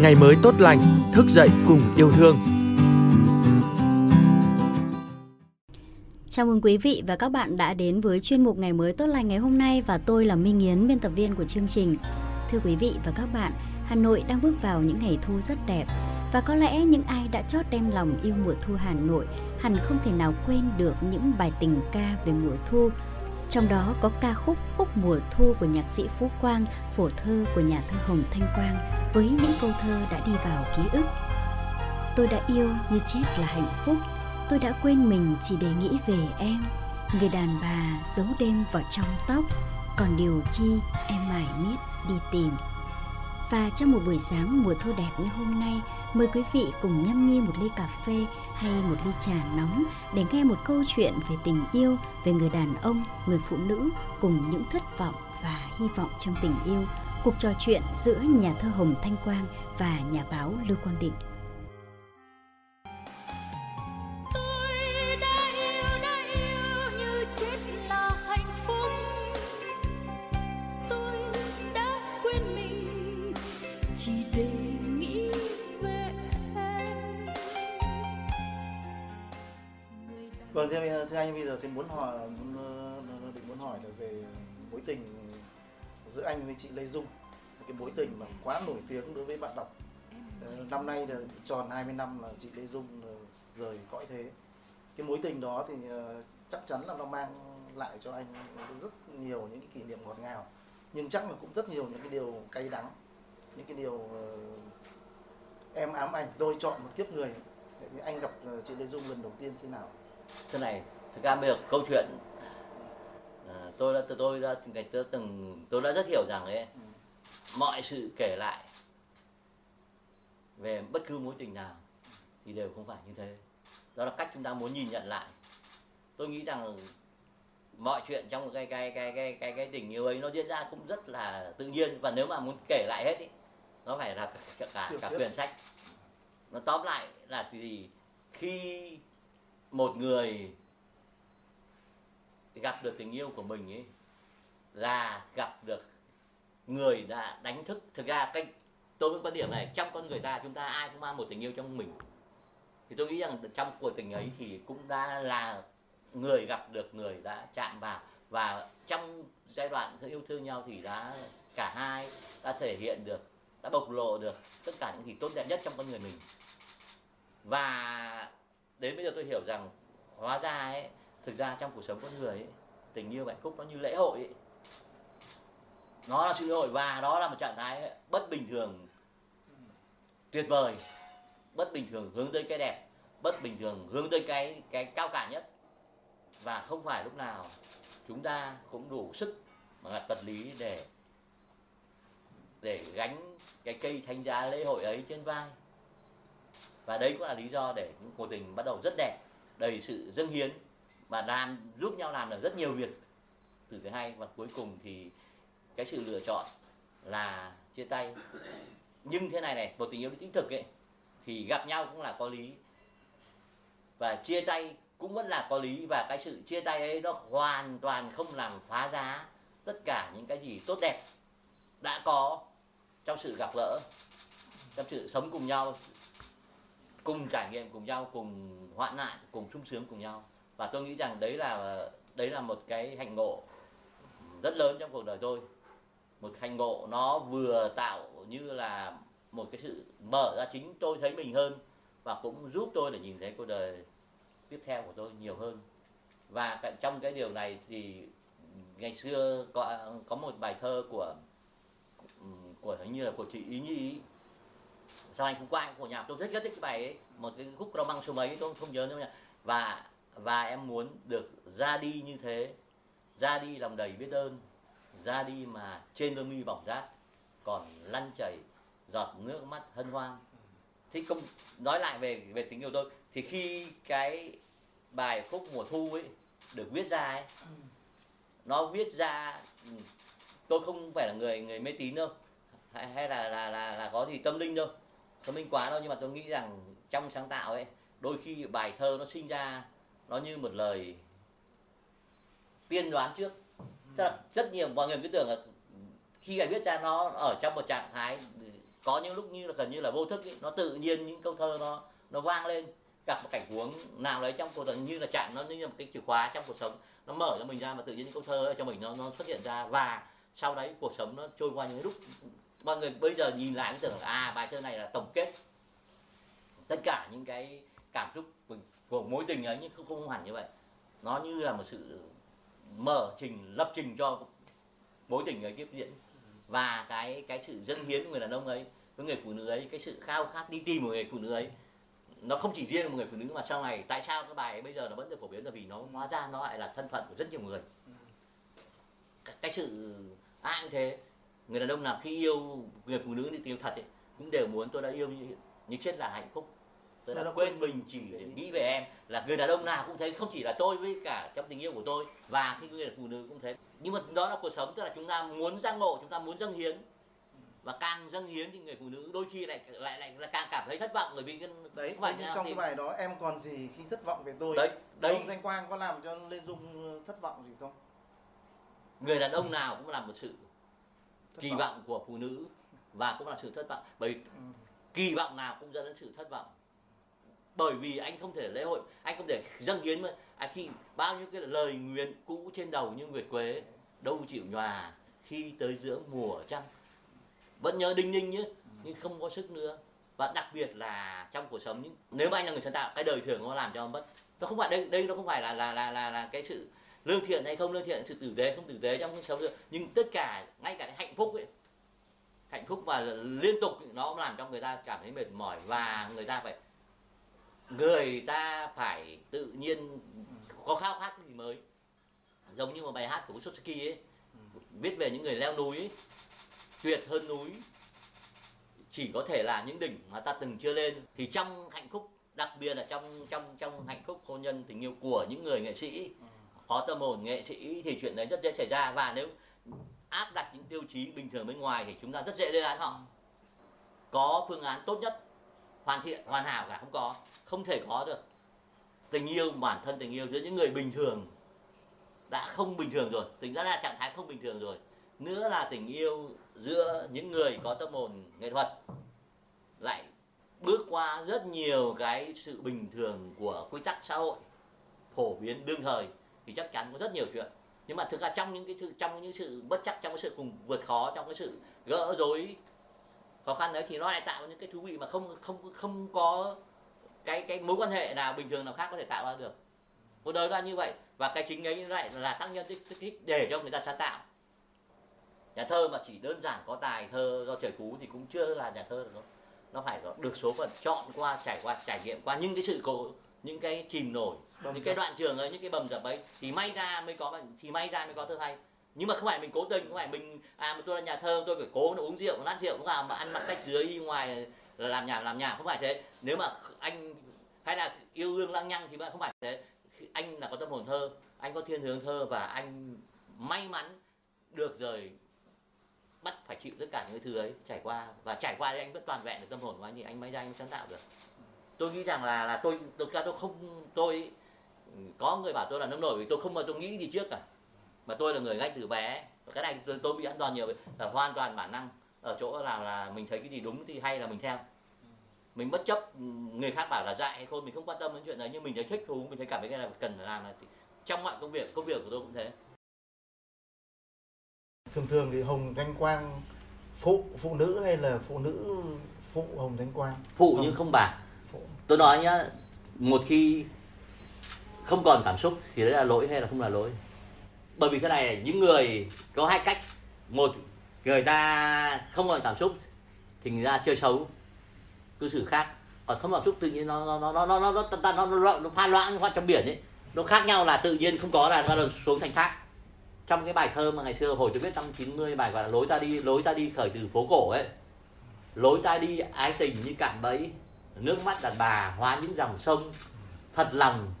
ngày mới tốt lành, thức dậy cùng yêu thương. Chào mừng quý vị và các bạn đã đến với chuyên mục Ngày mới tốt lành ngày hôm nay và tôi là Minh Yến, biên tập viên của chương trình. Thưa quý vị và các bạn, Hà Nội đang bước vào những ngày thu rất đẹp và có lẽ những ai đã chót đem lòng yêu mùa thu Hà Nội hẳn không thể nào quên được những bài tình ca về mùa thu. Trong đó có ca khúc Khúc mùa thu của nhạc sĩ Phú Quang, phổ thơ của nhà thơ Hồng Thanh Quang với những câu thơ đã đi vào ký ức. Tôi đã yêu như chết là hạnh phúc, tôi đã quên mình chỉ để nghĩ về em. Người đàn bà giấu đêm vào trong tóc, còn điều chi em mải miết đi tìm. Và trong một buổi sáng mùa thu đẹp như hôm nay, mời quý vị cùng nhâm nhi một ly cà phê hay một ly trà nóng để nghe một câu chuyện về tình yêu, về người đàn ông, người phụ nữ cùng những thất vọng và hy vọng trong tình yêu. Cuộc trò chuyện giữa nhà thơ Hồng Thanh Quang và nhà báo Lưu Quang Định. Giờ thì muốn hỏi muốn, ờ, định muốn hỏi là về mối tình giữa anh với chị Lê Dung. Cái mối tình mà quá nổi tiếng đối với bạn đọc. Ờ, năm nay là tròn 20 năm là chị Lê Dung ờ, rời cõi thế. Cái mối tình đó thì chắc chắn là nó mang lại cho anh rất nhiều những cái kỷ niệm ngọt ngào nhưng chắc là cũng rất nhiều những cái điều cay đắng những cái điều em ám ảnh. Tôi chọn một kiếp người. Thì anh gặp chị Lê Dung lần đầu tiên khi nào? Thế này thực ra bây giờ câu chuyện à, tôi đã tôi đã ngày tôi từng tôi đã rất hiểu rằng ấy ừ. mọi sự kể lại về bất cứ mối tình nào thì đều không phải như thế. Đó là cách chúng ta muốn nhìn nhận lại. Tôi nghĩ rằng mọi chuyện trong cái cái cái cái cái cái tình yêu ấy nó diễn ra cũng rất là tự nhiên. Và nếu mà muốn kể lại hết ý nó phải là cả cả, cả quyển sách. Nó tóm lại là gì? Khi một người gặp được tình yêu của mình ấy, là gặp được người đã đánh thức. Thực ra cái, tôi với quan điểm này, trong con người ta, chúng ta ai cũng mang một tình yêu trong mình. Thì tôi nghĩ rằng trong cuộc tình ấy thì cũng đã là người gặp được người đã chạm vào. Và trong giai đoạn yêu thương nhau thì đã, cả hai đã thể hiện được, đã bộc lộ được tất cả những gì tốt đẹp nhất trong con người mình. Và đến bây giờ tôi hiểu rằng, hóa ra ấy thực ra trong cuộc sống con người ấy, tình yêu hạnh phúc nó như lễ hội ấy. nó là sự lễ hội và đó là một trạng thái bất bình thường tuyệt vời. Bất bình thường hướng tới cái đẹp bất bình thường hướng tới cái cái cao cả nhất. Và không phải lúc nào chúng ta cũng đủ sức mà là vật lý để để gánh cái cây thanh giá lễ hội ấy trên vai. Và đấy cũng là lý do để những cuộc tình bắt đầu rất đẹp đầy sự dâng hiến và làm giúp nhau làm được rất nhiều việc từ cái hai. Và cuối cùng thì cái sự lựa chọn là chia tay. Nhưng thế này này, một tình yêu chính thực ấy, thì gặp nhau cũng là có lý. Và chia tay cũng vẫn là có lý. Và cái sự chia tay ấy nó hoàn toàn không làm phá giá tất cả những cái gì tốt đẹp đã có trong sự gặp gỡ, trong sự sống cùng nhau, cùng trải nghiệm cùng nhau, cùng hoạn nạn, cùng sung sướng cùng nhau và tôi nghĩ rằng đấy là đấy là một cái hành ngộ rất lớn trong cuộc đời tôi. Một hành ngộ nó vừa tạo như là một cái sự mở ra chính tôi thấy mình hơn và cũng giúp tôi để nhìn thấy cuộc đời tiếp theo của tôi nhiều hơn. Và trong cái điều này thì ngày xưa có có một bài thơ của của hình như là của chị ý nhi. Sao anh cũng qua của nhà tôi rất rất thích cái bài ấy. Một cái khúc rau băng số mấy, tôi không nhớ nữa nha. Và và em muốn được ra đi như thế. Ra đi lòng đầy biết ơn. Ra đi mà trên đôi mi bỏng rát còn lăn chảy giọt nước mắt hân hoan. Thì không nói lại về về tình yêu tôi. Thì khi cái bài khúc mùa thu ấy được viết ra ấy nó viết ra ừ, tôi không phải là người người mê tín đâu. Hay, hay là, là là là có gì tâm linh đâu. Tâm linh quá đâu nhưng mà tôi nghĩ rằng trong sáng tạo ấy đôi khi bài thơ nó sinh ra nó như một lời tiên đoán trước. Rất, rất nhiều mọi người cứ tưởng là khi anh viết ra nó ở trong một trạng thái có những lúc như là gần như là vô thức ấy, nó tự nhiên những câu thơ nó nó vang lên gặp một cảnh huống nào đấy trong cuộc đời như là chạm nó như là một cái chìa khóa trong cuộc sống. Nó mở cho mình ra mà tự nhiên những câu thơ cho mình nó nó xuất hiện ra. Và sau đấy cuộc sống nó trôi qua những lúc mọi người bây giờ nhìn lại tưởng là à bài thơ này là tổng kết tất cả những cái cảm xúc của, của mối tình ấy nhưng không, không hẳn như vậy. Nó như là một sự mở trình lập trình cho mối tình ấy tiếp diễn. Và cái cái sự dâng hiến của người đàn ông ấy với người phụ nữ ấy cái sự khao khát đi tìm của người phụ nữ ấy nó không chỉ riêng một người phụ nữ mà sau này tại sao cái bài ấy bây giờ nó vẫn được phổ biến? Là vì nó hóa ra nó lại là thân phận của rất nhiều người. Cái, cái sự ai cũng thế người đàn ông nào khi yêu người phụ nữ thì yêu thật ấy, cũng đều muốn tôi đã yêu như như chết là hạnh phúc tôi đã quên mình chỉ để nghĩ về em. Là người đàn ông nào cũng thế không chỉ là tôi với cả trong tình yêu của tôi và khi người phụ nữ cũng thế. Nhưng mà đó là cuộc sống tức là chúng ta muốn giác ngộ chúng ta muốn dâng hiến. Và càng dâng hiến thì người phụ nữ đôi khi lại lại lại là càng cảm thấy thất vọng bởi vì cái đấy không phải nhưng trong thì- cái bài đó em còn gì khi thất vọng về tôi? Đấy đấy. Ông thanh quang có làm cho lê dung thất vọng gì không? Người đàn ông nào cũng là một sự Thất kỳ vọng. của phụ nữ và cũng là sự thất vọng. Bởi vì Ừ. kỳ vọng nào cũng dẫn đến sự thất vọng bởi vì anh không thể lễ hội anh không thể dâng hiến mà. À, khi bao nhiêu cái lời nguyện cũ trên đầu như nguyệt quế đâu chịu nhòa khi tới giữa mùa trăng. Vẫn nhớ đinh ninh nhé nhưng không có sức nữa. Và đặc biệt là trong cuộc sống những nếu mà anh là người sáng tạo cái đời thường nó làm cho ông mất nó không phải đây đây nó không phải là là là là, là cái sự lương thiện hay không lương thiện sự tử tế không tử tế trong cuộc sống được. Nhưng tất cả ngay cả cái hạnh phúc ấy hạnh phúc và liên tục nó cũng làm cho người ta cảm thấy mệt mỏi và người ta phải người ta phải tự nhiên có khao khát gì mới. Giống như một bài hát của Sotsuki ấy viết về những người leo núi ấy, tuyệt hơn núi. Chỉ có thể là những đỉnh mà ta từng chưa lên. Thì trong hạnh phúc đặc biệt là trong trong trong hạnh phúc hôn nhân tình yêu của những người nghệ sĩ có tâm hồn nghệ sĩ thì chuyện đấy rất dễ xảy ra. Và nếu áp đặt những tiêu chí bình thường bên ngoài thì chúng ta rất dễ lên án họ. Có phương án tốt nhất hoàn thiện, hoàn hảo cả, không có, không thể có được. Tình yêu, bản thân tình yêu giữa những người bình thường đã không bình thường rồi, tính ra là trạng thái không bình thường rồi. Nữa là tình yêu giữa những người có tâm hồn nghệ thuật lại bước qua rất nhiều cái sự bình thường của quy tắc xã hội phổ biến đương thời, thì chắc chắn có rất nhiều chuyện. Nhưng mà thực ra trong những cái sự, trong những sự bất chắc, trong cái sự cùng vượt khó, trong cái sự gỡ rối khó khăn đấy thì nó lại tạo những cái thú vị mà không không không có cái cái mối quan hệ nào bình thường nào khác có thể tạo ra được. Cuộc đời là như vậy và cái chính ấy lại là tác nhân tích tích thích để cho người ta sáng tạo. Nhà thơ mà chỉ đơn giản có tài thơ do trời phú thì cũng chưa là nhà thơ được đâu. Nó phải có được số phận chọn qua trải qua trải nghiệm qua những cái sự cố những cái chìm nổi Bầm những cái đoạn trường ấy những cái bầm dập ấy. Thì may ra mới có thì may ra mới có thơ hay nhưng mà không phải mình cố tình, không phải mình à mà tôi là nhà thơ, tôi phải cố nó uống rượu nát rượu cũng làm mà ăn mặc sách dưới đi ngoài là làm nhà làm nhà, không phải thế. Nếu mà anh, hay là yêu đương lăng nhăng thì không phải thế. Anh là có tâm hồn thơ, anh có thiên hướng thơ và anh may mắn được rồi bắt phải chịu tất cả những thứ ấy trải qua. Và trải qua thì anh vẫn toàn vẹn được tâm hồn của anh thì anh mới ra anh sáng tạo được. Tôi nghĩ rằng là là tôi tôi tôi không, tôi, có người bảo tôi là nông nổi vì tôi không mà tôi nghĩ gì trước cả mà tôi là người ngay từ bé và cái này tôi, tôi bị ăn đòn nhiều là hoàn toàn bản năng. Ở chỗ là là mình thấy cái gì đúng thì hay là mình theo. Mình bất chấp người khác bảo là dại hay khôn mình không quan tâm đến chuyện đấy nhưng mình thấy thích thú mình thấy cảm thấy cái này cần phải làm là trong mọi công việc công việc của tôi cũng thế. Thường thường thì hồng thanh quang phụ phụ nữ hay là phụ nữ phụ hồng thanh quang? Phụ Không. nhưng không bà. Phụ. Tôi nói nhá một khi không còn cảm xúc thì đấy là lỗi hay là không là lỗi bởi vì thế này những người có hai cách một người ta không còn cảm xúc thì người ta chơi xấu cư xử khác còn không cảm xúc tự nhiên nó nó nó nó nó nó nó nó, nó, nó, nó pha loãng hoa trong biển ấy nó khác nhau là tự nhiên không có là nó đầu xuống thành khác trong cái bài thơ mà ngày xưa hồi tôi viết năm 90 bài gọi là lối ta đi lối ta đi khởi từ phố cổ ấy lối ta đi ái tình như cạm bẫy nước mắt đàn bà hóa những dòng sông thật lòng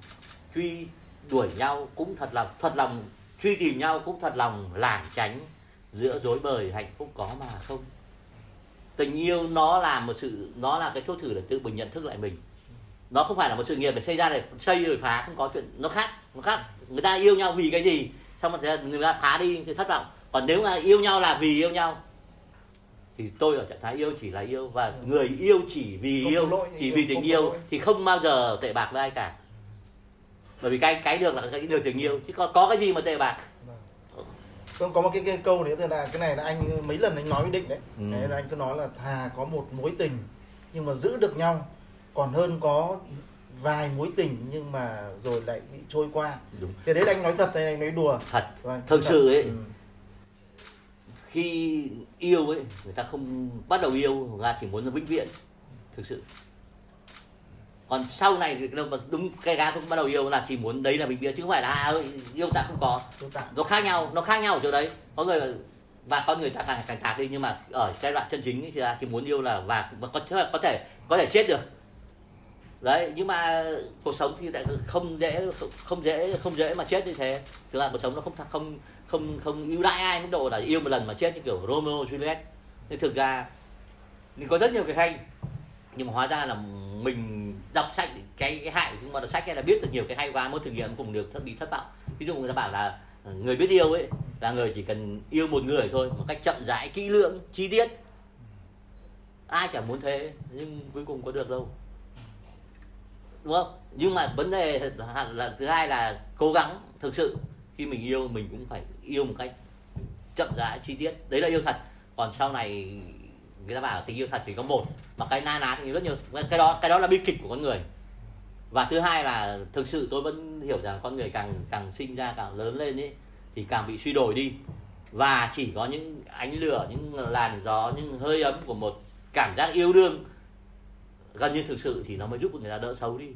truy đuổi nhau cũng thật lòng thật lòng truy tìm nhau cũng thật lòng lảng tránh giữa dối bời hạnh phúc có mà không. Tình yêu nó là một sự nó là cái thuốc thử để tự mình nhận thức lại mình. Nó không phải là một sự nghiệp để xây ra để xây rồi phá không có chuyện nó khác nó khác. Người ta yêu nhau vì cái gì? Xong rồi người ta phá đi thì thất vọng. Còn nếu mà yêu nhau là vì yêu nhau thì tôi ở trạng thái yêu chỉ là yêu. Và người yêu chỉ vì Không yêu lỗi, chỉ vì tình yêu thì không bao giờ tệ bạc với ai cả bởi vì cái cái được là cái được tình yêu chứ có có cái gì mà tệ bạc Không có một cái, cái câu nữa là cái này là anh mấy lần anh nói với định đấy. Ừ. Đấy là anh cứ nói là thà có một mối tình nhưng mà giữ được nhau còn hơn có vài mối tình nhưng mà rồi lại bị trôi qua. đúng Thế đấy là anh nói thật hay anh nói đùa? thật Vâng, Thực thật. sự ấy, Ừ. khi yêu ấy người ta không bắt đầu yêu người ta chỉ muốn là vĩnh viễn thực sự còn sau này thì đâu mà đúng cái gái không bắt đầu yêu là chỉ muốn đấy là vĩnh viễn chứ không phải là à, yêu ta không có. Tôi nó khác nhau nó khác nhau ở chỗ đấy. Có người là- và con người ta càng càng thạc đi nhưng mà ở giai đoạn chân chính thì ta chỉ muốn yêu là và và có thể có thể có thể chết được. Đấy nhưng mà cuộc sống thì lại không dễ không dễ không dễ mà chết như thế. Thực ra cuộc sống nó không không không không ưu đãi ai mức độ là yêu một lần mà chết như kiểu Romeo Juliet. Nên thực ra thì có rất nhiều cái hay. Nhưng mà hóa ra là mình đọc sách cái, cái hại nhưng mà đọc sách ấy là biết được nhiều cái hay quá muốn thử nghiệm cùng được thất bị thất vọng ví dụ người ta bảo là ờ, người biết yêu ấy là người chỉ cần yêu một người thôi một cách chậm rãi kỹ lưỡng chi tiết. Ai chẳng muốn thế nhưng cuối cùng có được đâu. Đúng không? Nhưng mà vấn đề là, là thứ hai là cố gắng thực sự. Khi mình yêu mình cũng phải yêu một cách chậm rãi chi tiết. Đấy là yêu thật. Còn sau này người ta bảo tình yêu thật thì có một, mà cái na ná thì rất nhiều. Cái đó cái đó là bi kịch của con người. Và thứ hai là thực sự tôi vẫn hiểu rằng con người càng càng sinh ra, càng lớn lên ấy, thì càng bị suy đồi đi. Và chỉ có những ánh lửa, những làn gió, những hơi ấm của một cảm giác yêu đương gần như thực sự thì nó mới giúp người ta đỡ xấu đi.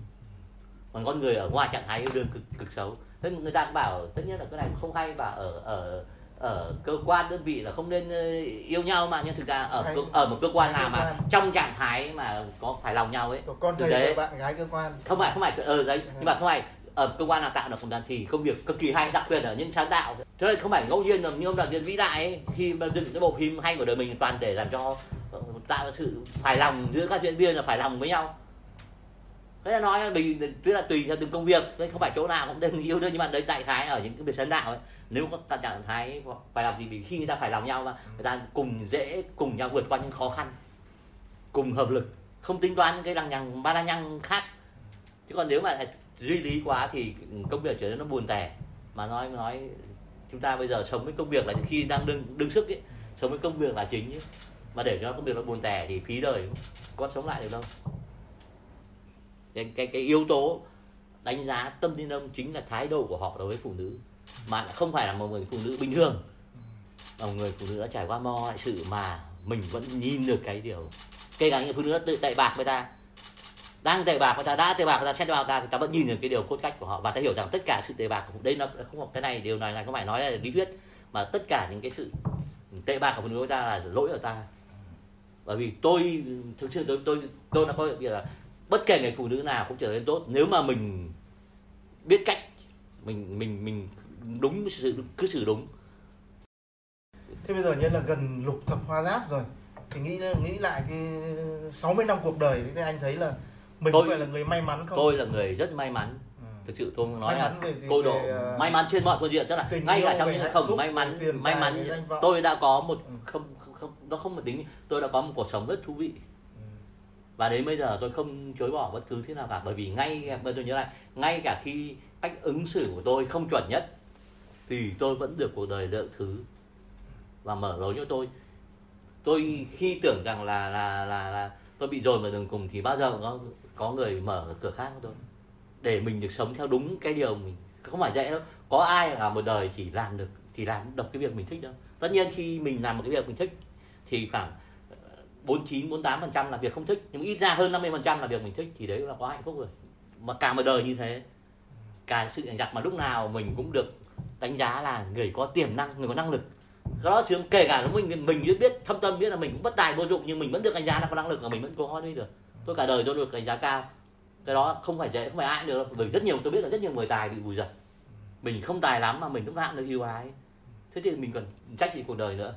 Còn con người ở ngoài trạng thái yêu đương cực cực xấu. Thế người ta cũng bảo, tất nhiên là cái này không hay và ở ở ở cơ quan đơn vị là không nên ờ, yêu nhau mà nhưng thực ra ở cơ, ở một cơ quan nào cơ mà quan. trong trạng thái mà có phải lòng nhau ấy con thầy và bạn gái cơ quan. không phải không phải ở đấy nhưng mà không phải ở cơ quan nào tạo được công đoàn thì công việc cực kỳ hay đặc biệt ở những sáng tạo. Cho nên không phải ngẫu nhiên là như ông đạo diễn vĩ đại ấy, khi mà dựng cái bộ phim hay của đời mình toàn để làm cho ờ, tạo sự phải lòng giữa các diễn viên là phải lòng với nhau. Thế là nói mình tức là tùy theo từng công việc nên không phải chỗ nào cũng nên yêu đương nhưng mà đấy đại khái ở những cái việc sáng tạo ấy nếu có các trạng thái phải lòng thì vì khi người ta phải lòng nhau mà người ta cùng dễ cùng nhau vượt qua những khó khăn cùng hợp lực không tính toán cái lằng nhằng ba la nhăng khác. Chứ còn nếu mà duy lý quá thì công việc trở nên nó buồn tẻ. Mà nói nói chúng ta bây giờ sống với công việc là khi đang đương đương sức ấy sống với công việc là chính ấy. mà để cho công việc nó buồn tẻ thì phí đời có sống lại được đâu. Cái cái, cái yếu tố đánh giá tâm lý đông chính là thái độ của họ đối với phụ nữ mà không phải là một người phụ nữ bình thường. Mà một người phụ nữ đã trải qua mọi sự mà mình vẫn nhìn được cái điều. Kể cả những phụ nữ đã tự tệ bạc với ta, đang tệ bạc người ta, đã tệ bạc người ta, xét vào ta, thì ta vẫn nhìn được cái điều cốt cách của họ. Và ta hiểu rằng tất cả sự tệ bạc của đây nó không có cái này, điều này là không phải nói là lý thuyết, mà tất cả những cái sự tệ bạc của phụ nữ của ta là lỗi của ta. Bởi vì tôi, thực sự tôi tôi tôi đã có việc là bất kể người phụ nữ nào cũng trở nên tốt. Nếu mà mình biết cách, mình mình mình đúng sự cứ xử đúng Thế bây giờ nhân là gần lục thập hoa giáp rồi. Thì nghĩ nghĩ lại cái 60 năm cuộc đời thì anh thấy là mình Tôi- có phải là người may mắn không? tôi là người rất may mắn Ừ. thực sự tôi nói May là cô độ Về, ờ, may mắn trên mọi phương diện tức là ngay cả trong những không may mắn may mắn tôi đã có một Ừ. không không, không nó không một tính tôi đã có một cuộc sống rất thú vị Ừ. và đến bây giờ tôi không chối bỏ bất cứ thứ nào cả bởi vì ngay bây giờ nhớ lại ngay cả khi cách ứng xử của tôi không chuẩn nhất thì tôi vẫn được cuộc đời đỡ thứ và mở lối cho tôi. Tôi khi tưởng rằng là là là, là tôi bị dồn vào đường cùng thì bao giờ có có người mở cửa khác cho tôi. Để mình được sống theo đúng cái điều mình không phải dễ đâu. Có ai là một đời chỉ làm được thì làm được cái việc mình thích đâu. Tất nhiên khi mình làm một cái việc mình thích thì khoảng ờ, 49 48 phần trăm là việc không thích. Nhưng ít ra hơn 50 phần trăm là việc mình thích thì đấy là quá hạnh phúc rồi. Mà cả một đời như thế cả sự giặc mà lúc nào mình cũng được đánh giá là người có tiềm năng người có năng lực. Cái đó chứ kể cả mình mình biết biết thâm tâm biết là mình cũng bất tài vô dụng nhưng mình vẫn được đánh giá là có năng lực và mình vẫn cố đi được. Tôi cả đời tôi được đánh giá cao. Cái đó không phải dễ không phải ai cũng được đâu. bởi rất nhiều tôi biết là rất nhiều người tài bị bùi dập. Mình không tài lắm mà mình lúc nào cũng được yêu ái thế thì mình còn trách gì cuộc đời nữa.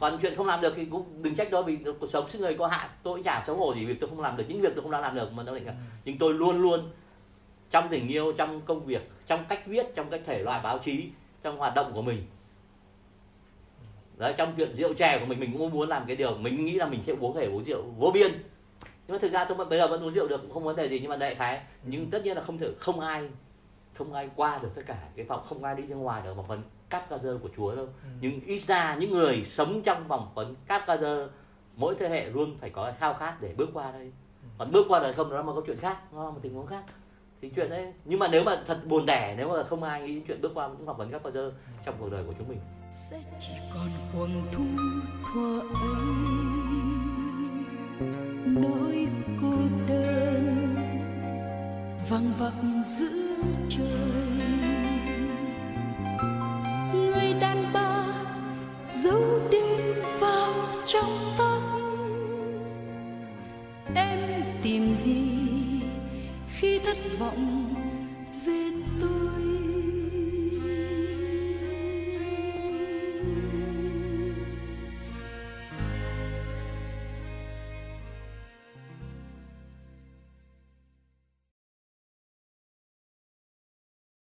Còn chuyện không làm được thì cũng đừng trách đó vì cuộc sống sức người có hạn tôi cũng chả xấu hổ gì việc tôi không làm được. Những việc tôi không đang làm được mà nó định là nhưng tôi luôn luôn trong tình yêu trong công việc trong cách viết trong cách thể loại báo chí trong hoạt động của mình. Đấy trong chuyện rượu chè của mình mình cũng muốn làm cái điều mình nghĩ là mình sẽ uống thể uống rượu vô biên. Nhưng mà thực ra tôi vẫn bây giờ vẫn uống rượu được cũng không vấn đề gì nhưng mà đại khái nhưng tất nhiên là không thể không ai không ai qua được tất cả cái vòng không ai đi ra ngoài được vòng vấn cáp ca dơ của chúa đâu. Ừ. nhưng ít ra những người sống trong vòng vấn cáp ca dơ mỗi thế hệ luôn phải có khao khát để bước qua đây. Ừ. còn bước qua đời không đó là một câu chuyện khác nó là một tình huống khác thì chuyện đấy, nhưng mà nếu mà thật buồn tẻ, nếu mà không ai nghĩ chuyện bước qua những học vấn các bao giờ trong cuộc đời của chúng mình. Sẽ chỉ còn cuồng thu thuở ấy. Nỗi cô đơn vắng vặc giữa trời.